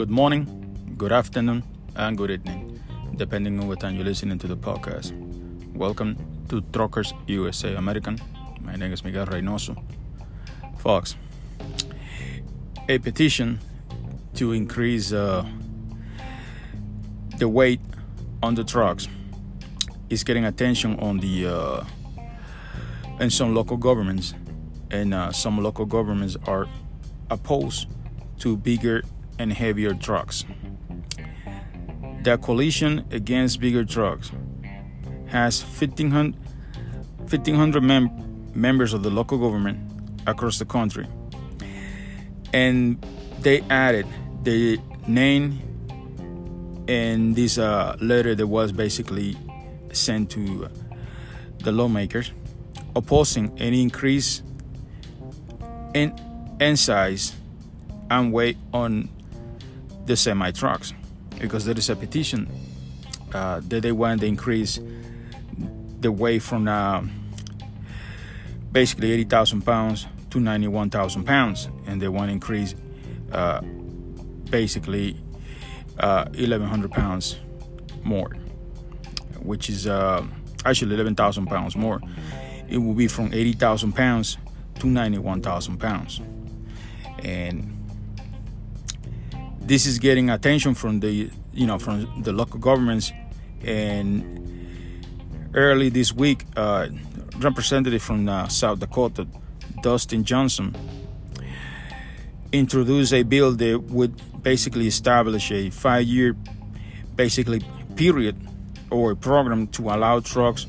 good morning, good afternoon, and good evening, depending on what time you're listening to the podcast. Welcome to Truckers USA American. My name is Miguel Reynoso. Fox. A petition to increase uh, the weight on the trucks is getting attention on the uh, some local governments, and uh, some local governments are opposed to bigger and heavier trucks. The coalition against bigger trucks has 1,500, 1,500 mem- members of the local government across the country. And they added the name in this uh, letter that was basically sent to the lawmakers opposing any increase in, in size and weight on the semi trucks because there is a petition uh, that they want to increase the weight from uh, basically 80,000 pounds to 91,000 pounds, and they want to increase uh, basically 1,100 uh, pounds more, which is uh, actually 11,000 pounds more. It will be from 80,000 pounds to 91,000 pounds, and this is getting attention from the you know from the local governments. And early this week uh, representative from uh, south dakota dustin johnson introduced a bill that would basically establish a five-year basically period or a program to allow trucks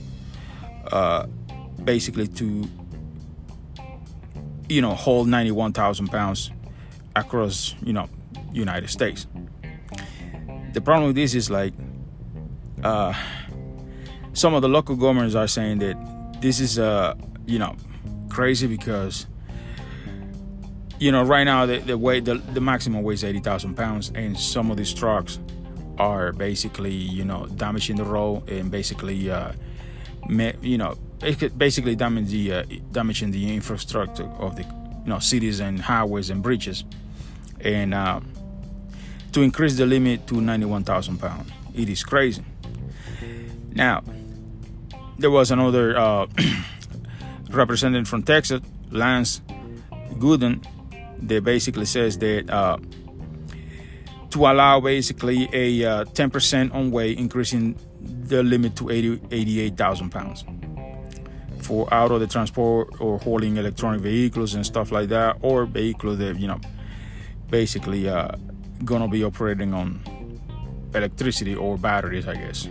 uh, basically to you know hold 91,000 pounds across you know United States. The problem with this is like uh, some of the local governments are saying that this is uh, you know crazy because you know right now the, the weight the, the maximum weight is 80,000 pounds and some of these trucks are basically you know damaging the road and basically uh, you know basically damaging the uh, damaging the infrastructure of the you know cities and highways and bridges and uh, to increase the limit to 91,000 pounds. It is crazy. Now, there was another uh, representative from Texas, Lance Gooden, that basically says that uh, to allow basically a uh, 10% on weight, increasing the limit to 80, 88,000 pounds for out of the transport or hauling electronic vehicles and stuff like that, or vehicles that you know basically uh, gonna be operating on electricity or batteries, I guess.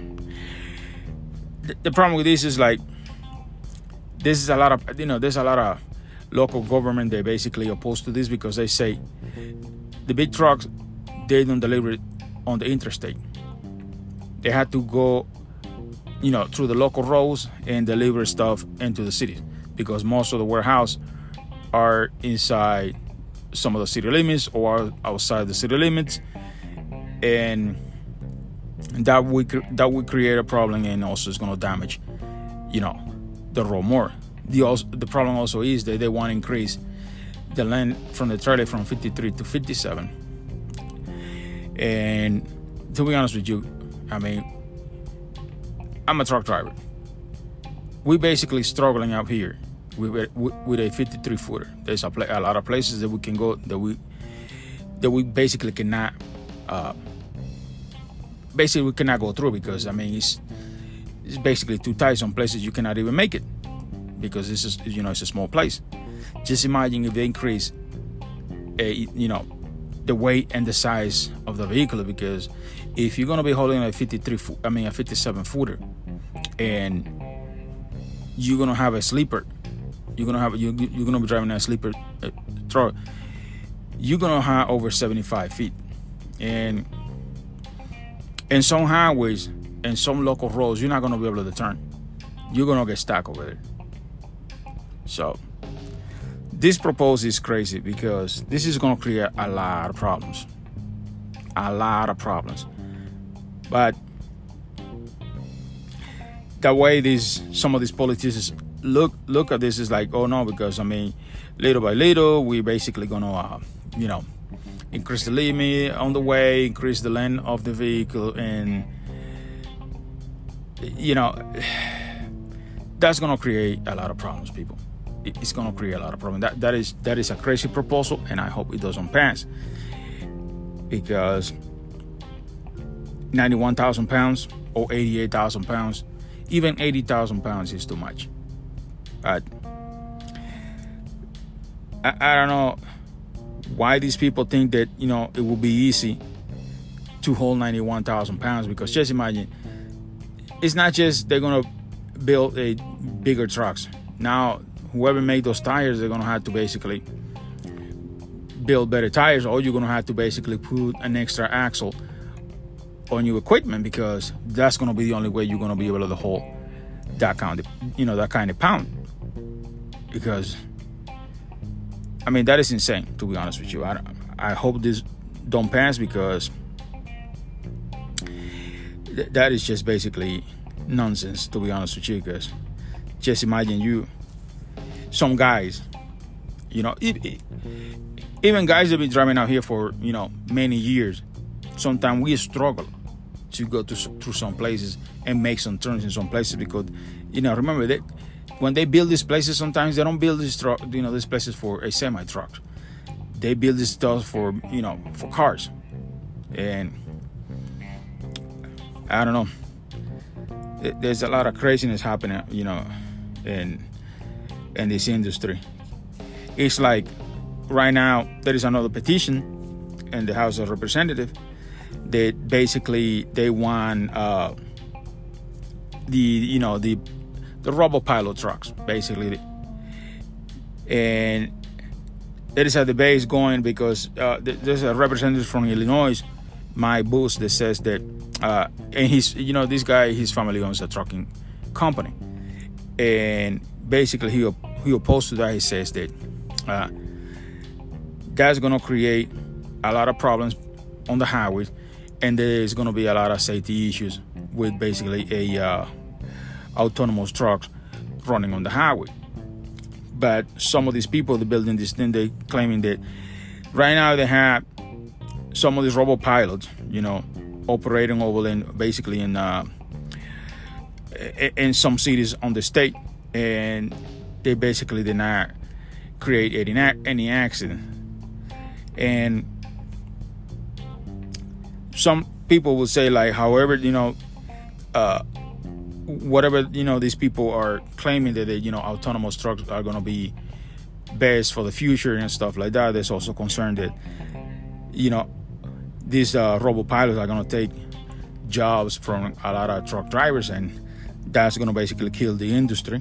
The, the problem with this is like this is a lot of you know there's a lot of local government they're basically opposed to this because they say the big trucks they don't deliver it on the interstate. They had to go, you know, through the local roads and deliver stuff into the city because most of the warehouse are inside some of the city limits or outside the city limits, and that would that would create a problem and also is going to damage, you know, the road more. The also, the problem also is that they want to increase the length from the trailer from 53 to 57. And to be honest with you, I mean, I'm a truck driver. We basically struggling out here with, a 53 footer. There's a, a, lot of places that we can go that we that we basically cannot uh, basically we cannot go through because I mean it's it's basically too tight. Some places you cannot even make it because this is you know it's a small place. Just imagine if they increase a, you know the weight and the size of the vehicle because if you're gonna be holding a 53 I mean a 57 footer and you're gonna have a sleeper you're gonna have you you're gonna be driving that sleeper uh, truck. You're gonna have over 75 feet, and in some highways and some local roads, you're not gonna be able to turn. You're gonna get stuck over there. So this proposal is crazy because this is gonna create a lot of problems. A lot of problems. But the way these some of these politicians look look at this is like, oh no, because I mean, little by little, we're basically gonna, uh, you know, increase the limit on the way, increase the length of the vehicle, and you know that's gonna create a lot of problems, people. It's gonna create a lot of problems. That that is that is a crazy proposal, and I hope it doesn't pass because 91,000 pounds or 88,000 pounds, even 80,000 pounds is too much. But I, I don't know why these people think that you know it will be easy to hold 91,000 pounds because just imagine it's not just they're gonna build a bigger trucks. Now whoever made those tires they're gonna have to basically build better tires or you're gonna have to basically put an extra axle on your equipment because that's gonna be the only way you're gonna be able to hold that kind of you know that kind of pound because I mean, that is insane, to be honest with you. I, I hope this don't pass because th- that is just basically nonsense, to be honest with you. Because just imagine you, some guys, you know, even guys that have been driving out here for you know many years, sometimes we struggle to go to through some places and make some turns in some places because you know remember that when they build these places, sometimes they don't build these truck, you know, these places for a semi truck. They build these stuff for you know for cars, and I don't know. There's a lot of craziness happening, you know, in in this industry. It's like right now there is another petition in the House of Representatives that basically they want uh, the you know the the robo pilot trucks, basically. And there is a debate going because uh, there's a representative from Illinois, Mike Bost, that says that, uh, and he's, you know, this guy, his family owns a trucking company, and basically he he opposed to that. He says that uh, that's going to create a lot of problems on the highway, and there's going to be a lot of safety issues with basically a uh, autonomous trucks running on the highway. But some of these people, the building this thing, they claiming that right now they have some of these robot pilots, you know, operating over in basically in uh, in some cities on the state, and they basically did not create any any accident. And some people will say like, however, you know, uh, whatever you know these people are claiming that they, you know autonomous trucks are going to be best for the future and stuff like that there's also concern that you know these uh, robo pilots are going to take jobs from a lot of truck drivers and that's going to basically kill the industry.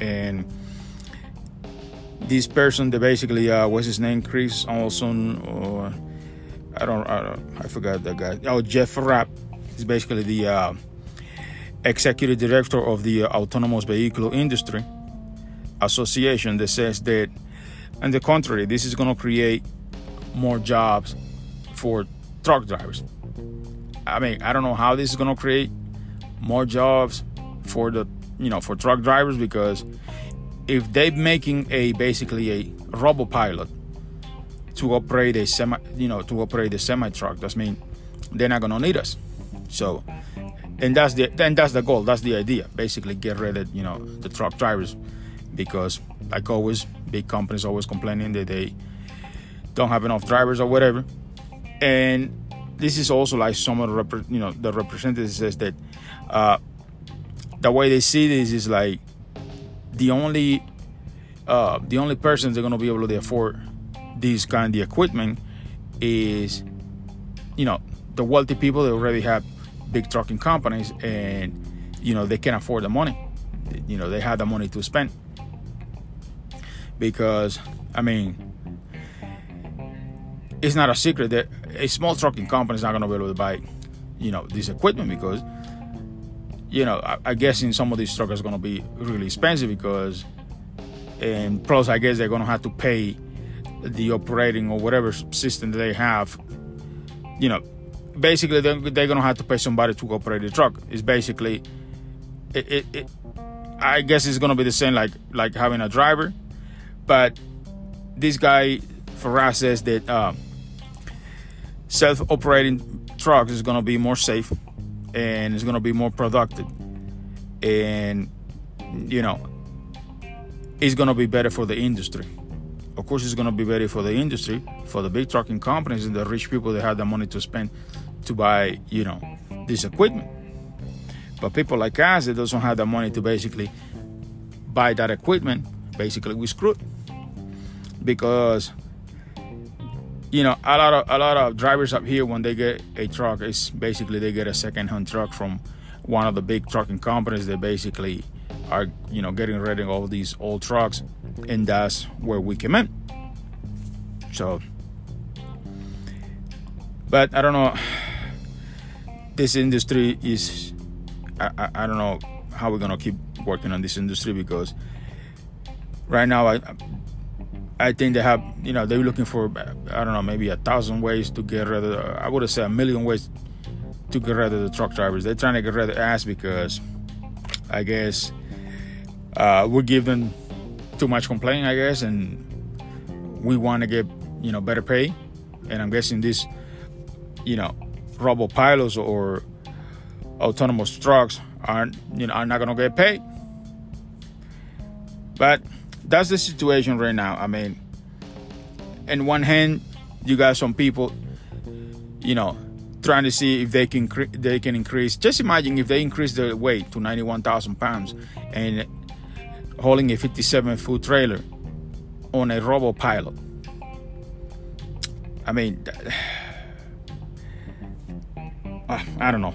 And this person that basically uh, what's his name chris olson or I don't, I don't i forgot that guy. Oh jeff farrah is basically the uh, executive director of the uh, Autonomous Vehicle Industry Association that says that, on the contrary, this is going to create more jobs for truck drivers. I mean, I don't know how this is going to create more jobs for the you know for truck drivers because if they're making a basically a robo pilot to operate a semi you know to operate a semi truck, that means they're not going to need us. So and that's the and that's the goal. That's the idea. Basically get rid of you know the truck drivers. Because like always big companies always complaining that they don't have enough drivers or whatever. And this is also like some of the rep- you know the representatives says that uh, the way they see this is like the only uh, the only persons they're to be able to afford this kind of equipment is you know the wealthy people that already have big trucking companies and you know they can afford the money. You know they have the money to spend. Because i mean it's not a secret that a small trucking company is not going to be able to buy you know this equipment because you know i, I guess in some of these trucks are going to be really expensive because and plus i guess they're going to have to pay the operating or whatever system they have you know basically they're, they're gonna have to pay somebody to operate the truck. It's basically, it, it, it, I guess it's gonna be the same like like having a driver, but this guy Farrah says that uh, self-operating trucks is to be more safe and it's to be more productive. And you know it's to be better for the industry. Of course it's to be better for the industry for the big trucking companies and the rich people that have the money to spend to buy you know this equipment. But people like us that doesn't have the money to basically buy that equipment basically we screwed. Because you know a lot of a lot of drivers up here when they get a truck it's basically they get a second-hand truck from one of the big trucking companies. That basically are you know getting rid of all these old trucks and that's where we came in. So but i don't know this industry is i, I, I don't know how we're gonna keep working on this industry because right now I I think they have, you know, they're looking for, I don't know, maybe a thousand ways to get rid of, I would have said a million ways to get rid of the truck drivers. They're trying to get rid of us because I guess uh, we give them too much complaining, I guess, and we want to get, you know, better pay. And I'm guessing this you know, robo pilots or autonomous trucks aren't, you know, are not to get paid. But that's the situation right now. I mean, in one hand, you got some people, you know, trying to see if they can they can increase. Just imagine if they increase their weight to 91,000 pounds and hauling a 57 foot trailer on a robo pilot. I mean, I don't know.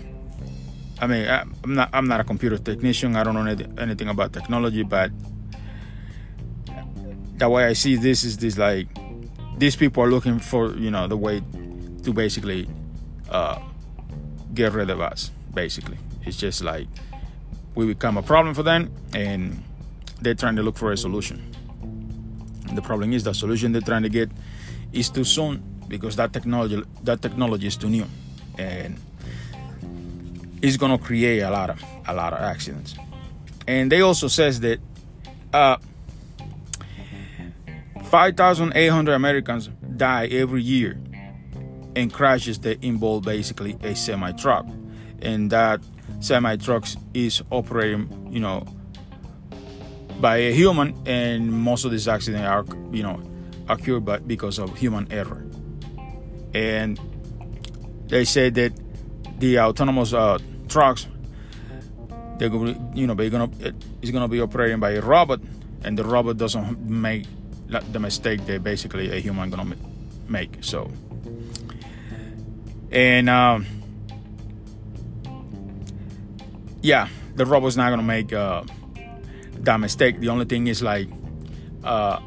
I mean, I'm not I'm not a computer technician. I don't know anything about technology, but the way I see this is this like these people are looking for you know the way to basically uh, get rid of us. Basically, it's just like we become a problem for them, and they're trying to look for a solution. And the problem is the solution they're trying to get is too soon because that technology that technology is too new, and it's gonna create a lot of a lot of accidents. And they also says that. Uh, 5,800 Americans die every year in crashes that involve basically a semi truck. And that semi trucks is operating, you know, by a human, and most of these accidents are, you know, occur by, because of human error. And they say that the autonomous uh, trucks, they're to you know, they're gonna, it's gonna be operating by a robot, and the robot doesn't make the mistake that basically a human gonna make. So, and um, yeah, the robot's not gonna make uh, that mistake. The only thing is like, uh,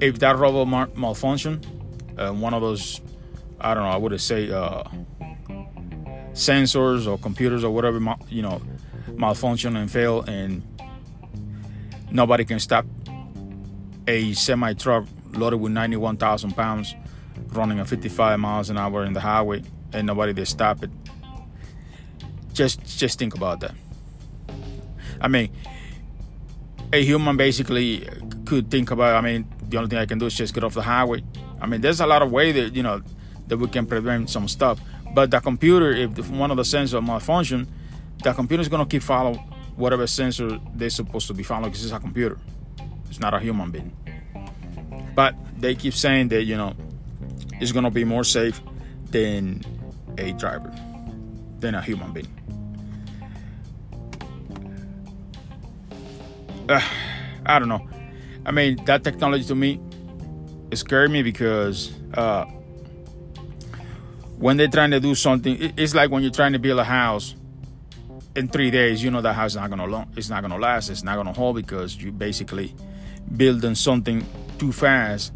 if that robot mal- malfunction, uh, one of those, I don't know, I would say uh, sensors or computers or whatever, you know, malfunction and fail, and nobody can stop a semi truck loaded with 91,000 pounds running at 55 miles an hour in the highway and nobody to stop it. Just just think about that. I mean, a human basically could think about. I mean, the only thing I can do is just get off the highway. I mean, there's a lot of way that you know that we can prevent some stuff. But the computer, if one of the sensors malfunction, the computer is gonna keep follow whatever sensor they're supposed to be following because it's a computer. It's not a human being. But they keep saying that, you know, it's going to be more safe than a driver, than a human being. Uh, I don't know. I mean, that technology to me it scared me because uh, when they're trying to do something, it's like when you're trying to build a house in three days. You know that house is not gonna long, it's not gonna last. It's not gonna hold because you're basically building something too fast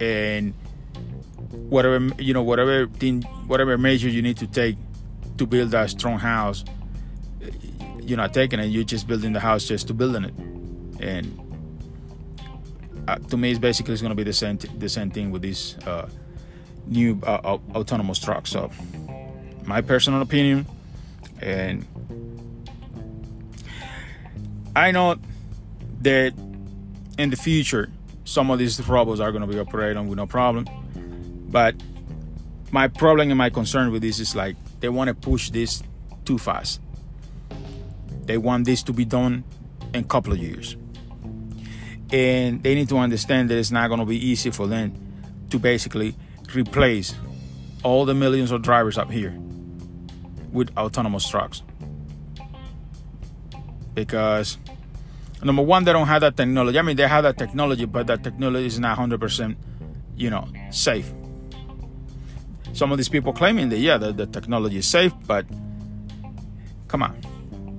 and whatever you know whatever thing whatever measure you need to take to build that strong house you're not taking it you're just building the house just to building it and uh, to me it's basically it's going to be the same t- the same thing with this uh, new uh, autonomous trucks so my personal opinion and i know that in the future, some of these robots are going to be operating with no problem. But my problem and my concern with this is like they want to push this too fast. They want this to be done in a couple of years. And they need to understand that it's not going to be easy for them to basically replace all the millions of drivers up here with autonomous trucks. Because number one, they don't have that technology. I mean, they have that technology, but that technology is not 100%, you know, safe. Some of these people claiming that yeah, the, the technology is safe, but come on,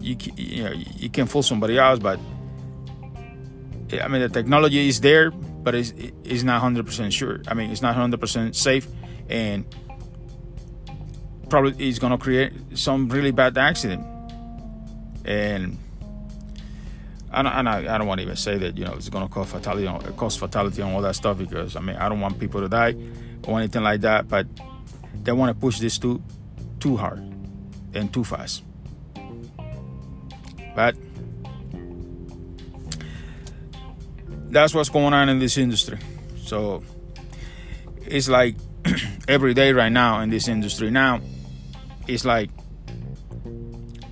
you you know you can fool somebody else, but I mean the technology is there, but it's it's not 100% sure. I mean it's not 100% safe, and probably it's gonna create some really bad accident. And I don't, I don't want to even say that you know it's gonna cause fatality, on, cause fatality on all that stuff because I mean I don't want people to die or anything like that, but they want to push this too too hard and too fast. But that's what's going on in this industry. So it's like every day right now in this industry. Now it's like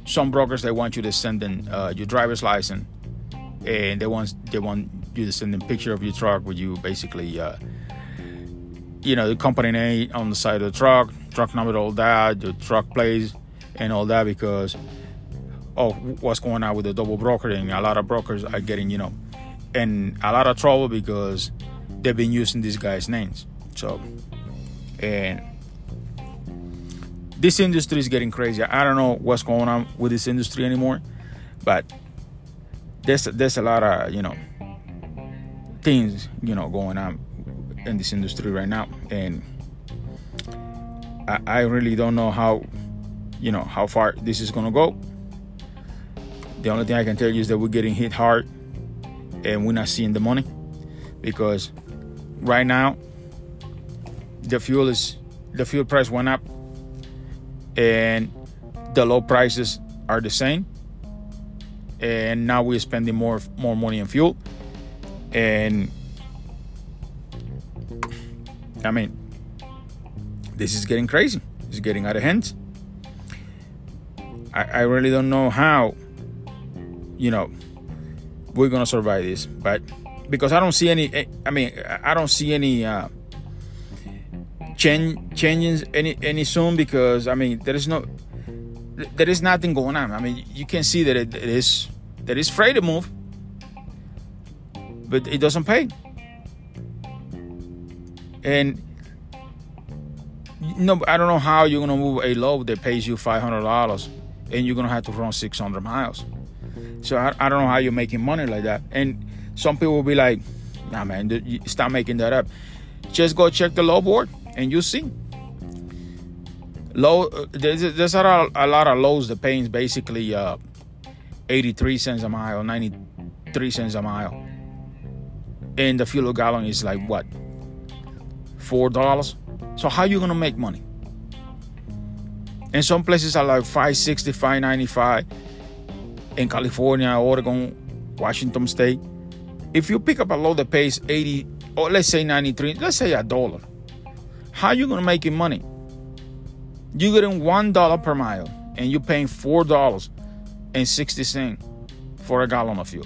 some brokers they want you to send in uh, your driver's license, and they want they want you to send in picture of your truck with you basically. Uh, you know the company name on the side of the truck, truck number, all that, the truck plates, and all that because of what's going on with the double brokering. A lot of brokers are getting, you know, in a lot of trouble because they've been using these guys' names. So, and this industry is getting crazy. I don't know what's going on with this industry anymore, but there's there's a lot of you know things you know going on in this industry right now, and I, I really don't know how you know how far this is gonna go. The only thing I can tell you is that we're getting hit hard and we're not seeing the money because right now the fuel is the fuel price went up and the low prices are the same. And now we're spending more more money on fuel. And I mean this is getting crazy. It's getting out of hand. I, I really don't know how you know, we're gonna survive this. But because I don't see any, eh, I mean, I don't see any uh, change changes any any soon because I mean there is no, there is nothing going on. I mean, you can see that it, it is that it's free to move, but it doesn't pay. And no, I don't know how you're gonna move a load that pays you five hundred dollars, and you're gonna have to run six hundred miles. So I, I don't know how you're making money like that. And some people will be like, nah, man, you stop making that up. Just go check the low board and you see. Low, there's, there's a, lot, a lot of lows that pays basically uh, 83 cents a mile, 93 cents a mile. And the fuel gallon is like what? $4? So how you gonna make money? And some places are like 560, 595 in California, Oregon, Washington State, if you pick up a load that pays 80 or let's say 93, let's say a dollar, how you gonna make it money? You're getting one dollar per mile and you're paying four dollars and 60 cents for a gallon of fuel.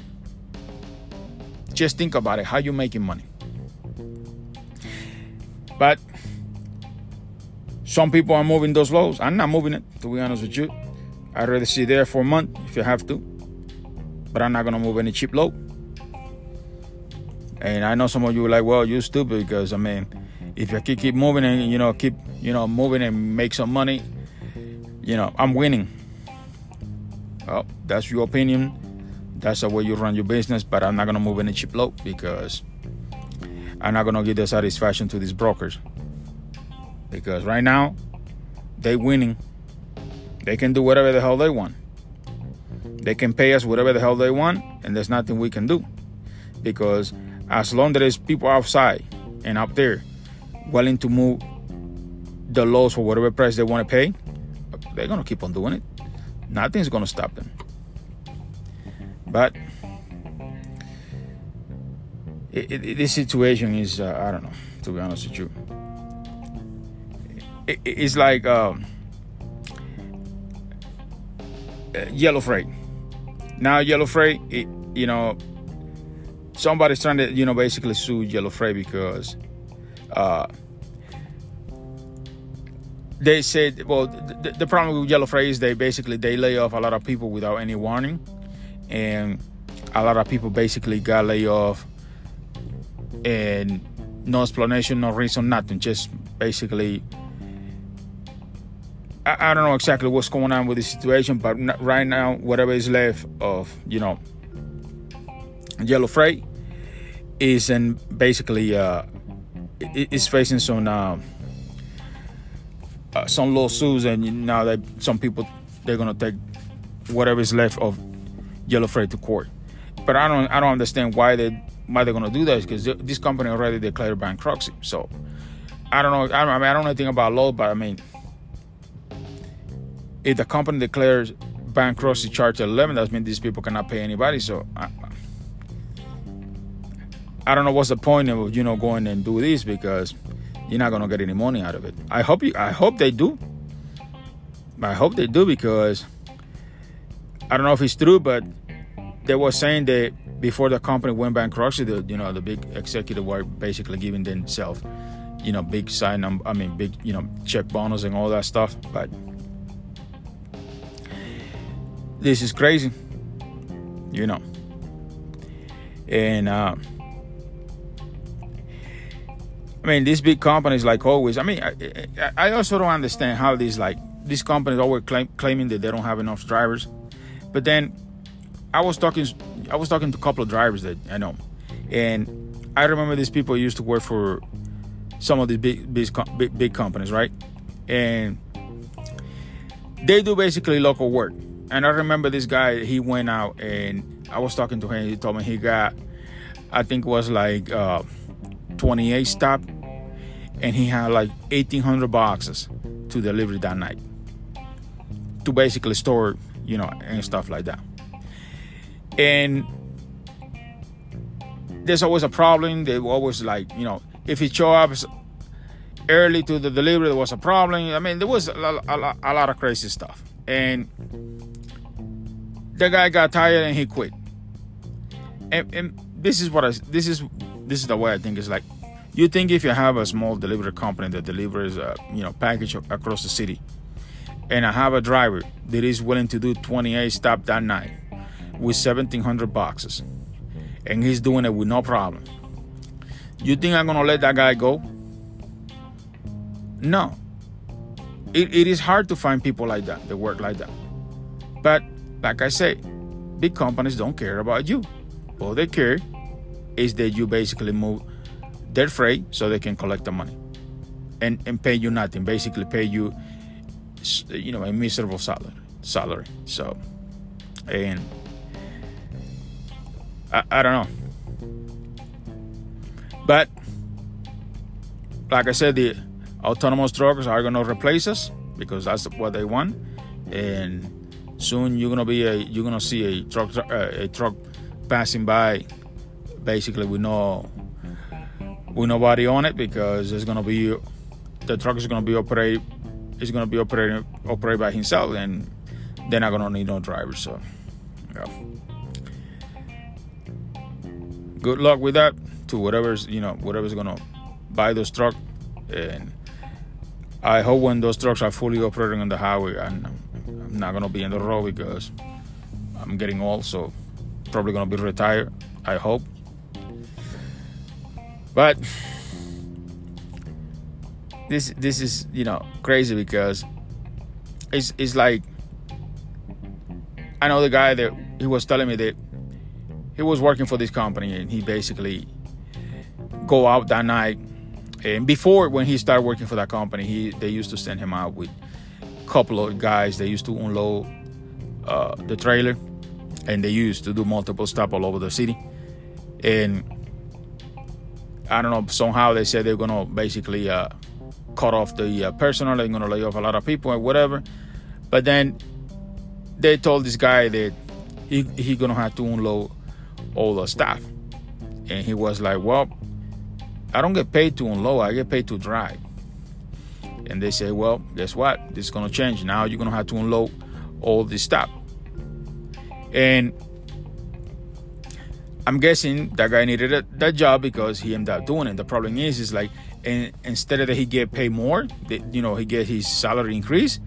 Just think about it, how you making money. But some people are moving those loads. I'm not moving it, to be honest with you. I'd rather sit there for a month if you have to. But I'm not gonna move any cheap load. And I know some of you are like, well, you're stupid because I mean, if you keep, keep moving and you know keep you know moving and make some money, you know I'm winning. Well, that's your opinion. That's the way you run your business. But I'm not gonna move any cheap load because I'm not gonna give the satisfaction to these brokers. Because right now, they winning they can do whatever the hell they want. They can pay us whatever the hell they want, and there's nothing we can do. Because as long as there's people outside and up there willing to move the laws for whatever price they want to pay, they're going to keep on doing it. Nothing's going to stop them. But it, it, this situation is, uh, I don't know, to be honest with you. it, it's like um, Yellow Freight. Now Yellow Freight, it, you know, somebody's trying to you know basically sue Yellow Freight because uh, they said well the, the problem with Yellow Freight is they basically they lay off a lot of people without any warning, and a lot of people basically got laid off and no explanation, no reason, nothing. Just basically, I, I, don't know exactly what's going on with the situation, but right now, whatever is left of, you know, Yellow Freight is in basically uh, is facing some uh, uh, some lawsuits, and now that some people they're gonna take whatever is left of Yellow Freight to court. But I don't I don't understand why they why they're gonna do that because this company already declared bankruptcy. So I don't know. I, I mean I don't know anything about law, but I mean if the company declares bankruptcy charge 11 that means these people cannot pay anybody so I, I don't know what's the point of you know going and do this because you're not gonna get any money out of it. I hope you. I hope they do. I hope they do because I don't know if it's true, but they were saying that before the company went bankruptcy, the you know the big executive were basically giving themselves, you know, big sign. I mean, big you know check bonus and all that stuff. But this is crazy, you know. And uh, I mean, these big companies, like always. I mean, I, I also don't understand how these like these companies always claim, claiming that they don't have enough drivers, but then I was talking, I was talking to a couple of drivers that I know, and I remember these people used to work for some of these big big big, big companies, right? And they do basically local work. And I remember this guy, he went out and I was talking to him. He told me he got, I think it was like. Uh, 28 stop and he had like 1800 boxes to deliver that night to basically store you know and stuff like that and there's always a problem they were always like you know if he show up early to the delivery there was a problem i mean there was a, a, a lot of crazy stuff and the guy got tired and he quit. And, and this is what i this is this is the way I think. It's like you think if you have a small delivery company that delivers a you know package across the city and I have a driver that is willing to do 28 stop that night with 1700 boxes and he's doing it with no problem you think I'm gonna let that guy go? No. It, it is hard to find people like that that work like that. But like I say big companies don't care about you. All they care is that you basically move their freight so they can collect the money and, and pay you nothing basically pay you you know a miserable salary salary. So and I, I don't know. But like i said the autonomous trucks are going to replace us because that's what they want. And soon you're to be a you're to see a truck uh, a truck passing by. Basically with no with nobody on it because it's gonna be the truck is gonna be operate is gonna be operating operated by himself and they're not gonna need no driver so yeah. Good luck with that to whatever's you know whatever's gonna buy those truck and I hope when those trucks are fully operating on the highway and I'm not gonna be in the road because I'm getting old so probably gonna be retired I hope. But this this is you know crazy because it's it's like I know the guy that he was telling me that he was working for this company and he basically go out that night. And before when he started working for that company he they used to send him out with couple of guys they used to unload uh, the trailer and they used to do multiple stops all over the city and I don't know, somehow they said they're going to basically uh, cut off the uh, personnel, they're going to lay off a lot of people or whatever. But then they told this guy that he he going to have to unload all the stuff. And he was like, well, I don't get paid to unload, I get paid to drive. And they say, well, guess what? This is gonna change. Now you're gonna have to unload all this stuff. And I'm guessing that guy needed a, that job because he ended up doing it. The problem is, is like, and instead of that he get paid more, you know, he get his salary increase,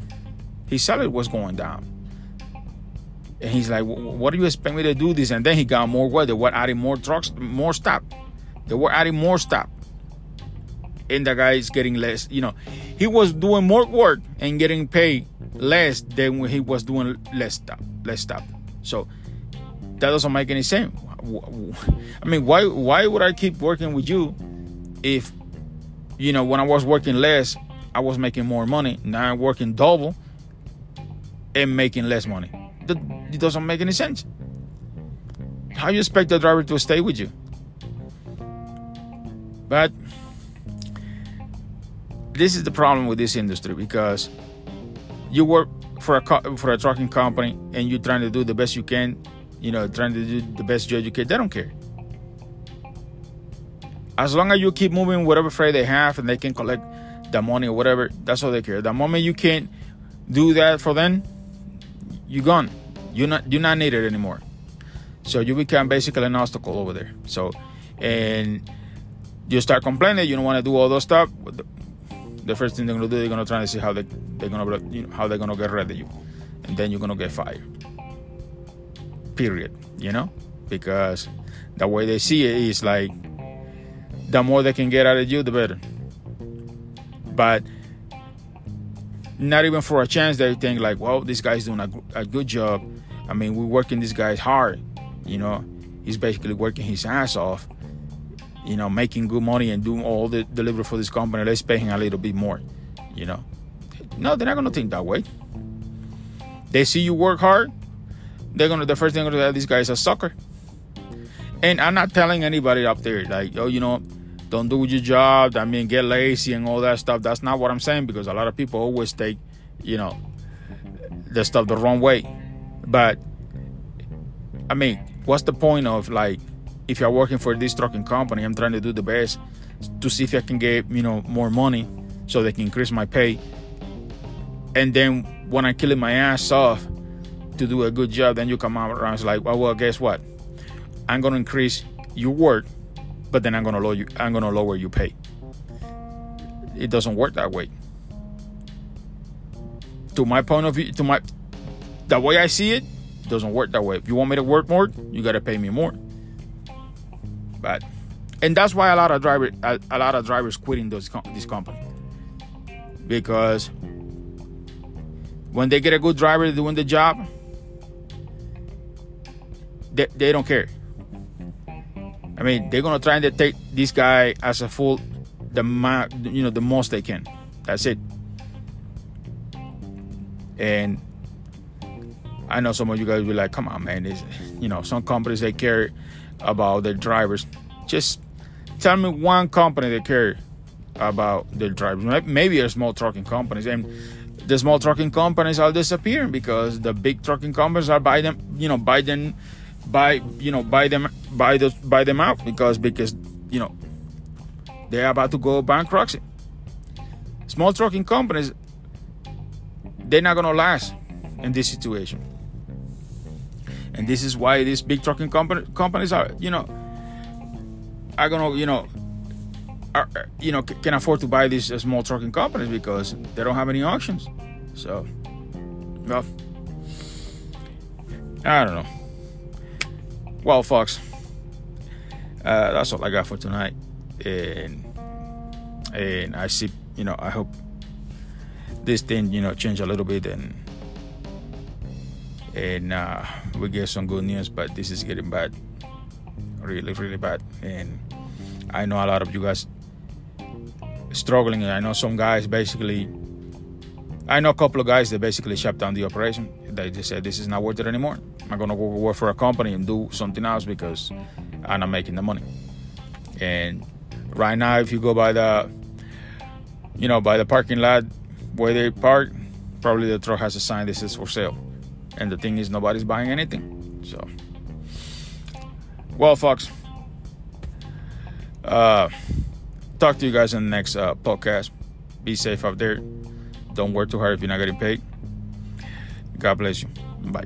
his salary was going down. And he's like, "What do you expect me to do this?" And then he got more work. They were adding more trucks, more stuff. They were adding more stuff, and the guy is getting less. You know, he was doing more work and getting paid less than when he was doing less stuff, less stuff. So that doesn't make any sense. I mean, why why would I keep working with you if you know when I was working less, I was making more money. Now I'm working double and making less money. That it doesn't make any sense. How you expect the driver to stay with you? But this is the problem with this industry because you work for a for a trucking company and you're trying to do the best you can, you know, trying to do the best you can. They don't care. As long as you keep moving whatever freight they have and they can collect the money or whatever, that's all they care. The moment you can't do that for them, you're gone. You're not you're not needed anymore. So you become basically an obstacle over there. So and you start complaining, you don't want to do all those stuff the first thing they're gonna do, they're gonna try to see how they they're gonna you know, how they're gonna get rid of you, and then you're gonna get fired. Period. You know, because the way they see it is like the more they can get out of you, the better. But not even for a chance they think like, well, this guy's doing a, a good job. I mean, we're working this guy's hard. You know, he's basically working his ass off you know, making good money and doing all the delivery for this company, let's pay him a little bit more, you know. No, they're not gonna think that way. They see you work hard, they're gonna the first thing they're gonna say, this guy is a sucker. And I'm not telling anybody up there like, oh, you know, don't do your job, I mean get lazy and all that stuff. That's not what I'm saying because a lot of people always take, you know, the stuff the wrong way. But I mean, what's the point of like if you're working for this trucking company, I'm trying to do the best to see if I can get you know more money so they can increase my pay. And then when I'm killing my ass off to do a good job, then you come out around it's like, well, well, guess what? I'm gonna increase your work, but then I'm gonna lower you. I'm gonna lower your pay. It doesn't work that way. To my point of view, to my the way I see it, it doesn't work that way. If you want me to work more, you gotta pay me more bad, and that's why a lot of drivers a, a lot of drivers quitting those this company because when they get a good driver doing the job, they, they don't care. I mean, they're gonna try and take this guy as a full, the ma- you know the most they can. That's it. And I know some of you guys will be like, "Come on, man!" You know, some companies they care about their drivers. Just tell me one company that care about their drivers. Maybe a small trucking companies, and the small trucking companies are disappearing because the big trucking companies are by them, you know, buy them, buy, you know, buy them, buy those, buy them out because because you know they're about to go bankruptcy. Small trucking companies, they're not gonna last in this situation and this is why these big trucking company, companies are you know are gonna you know are, you know can afford to buy these uh, small trucking companies because they don't have any auctions. So well i don't know. Well folks uh, that's all i got for tonight. And and i see you know i hope this thing you know change a little bit and and uh, we get some good news but this is getting bad. Really really bad. And i know a lot of you guys struggling. I know some guys basically i know a couple of guys that basically shut down the operation. They just said this is not worth it anymore. I'm gonna go work for a company and do something else because i'm not making the money. And right now if you go by the you know by the parking lot where they park probably the truck has a sign that says for sale and the thing is, nobody's buying anything. So, well, folks, uh, talk to you guys in the next uh, podcast. Be safe out there. Don't work too hard if you're not getting paid. God bless you. Bye.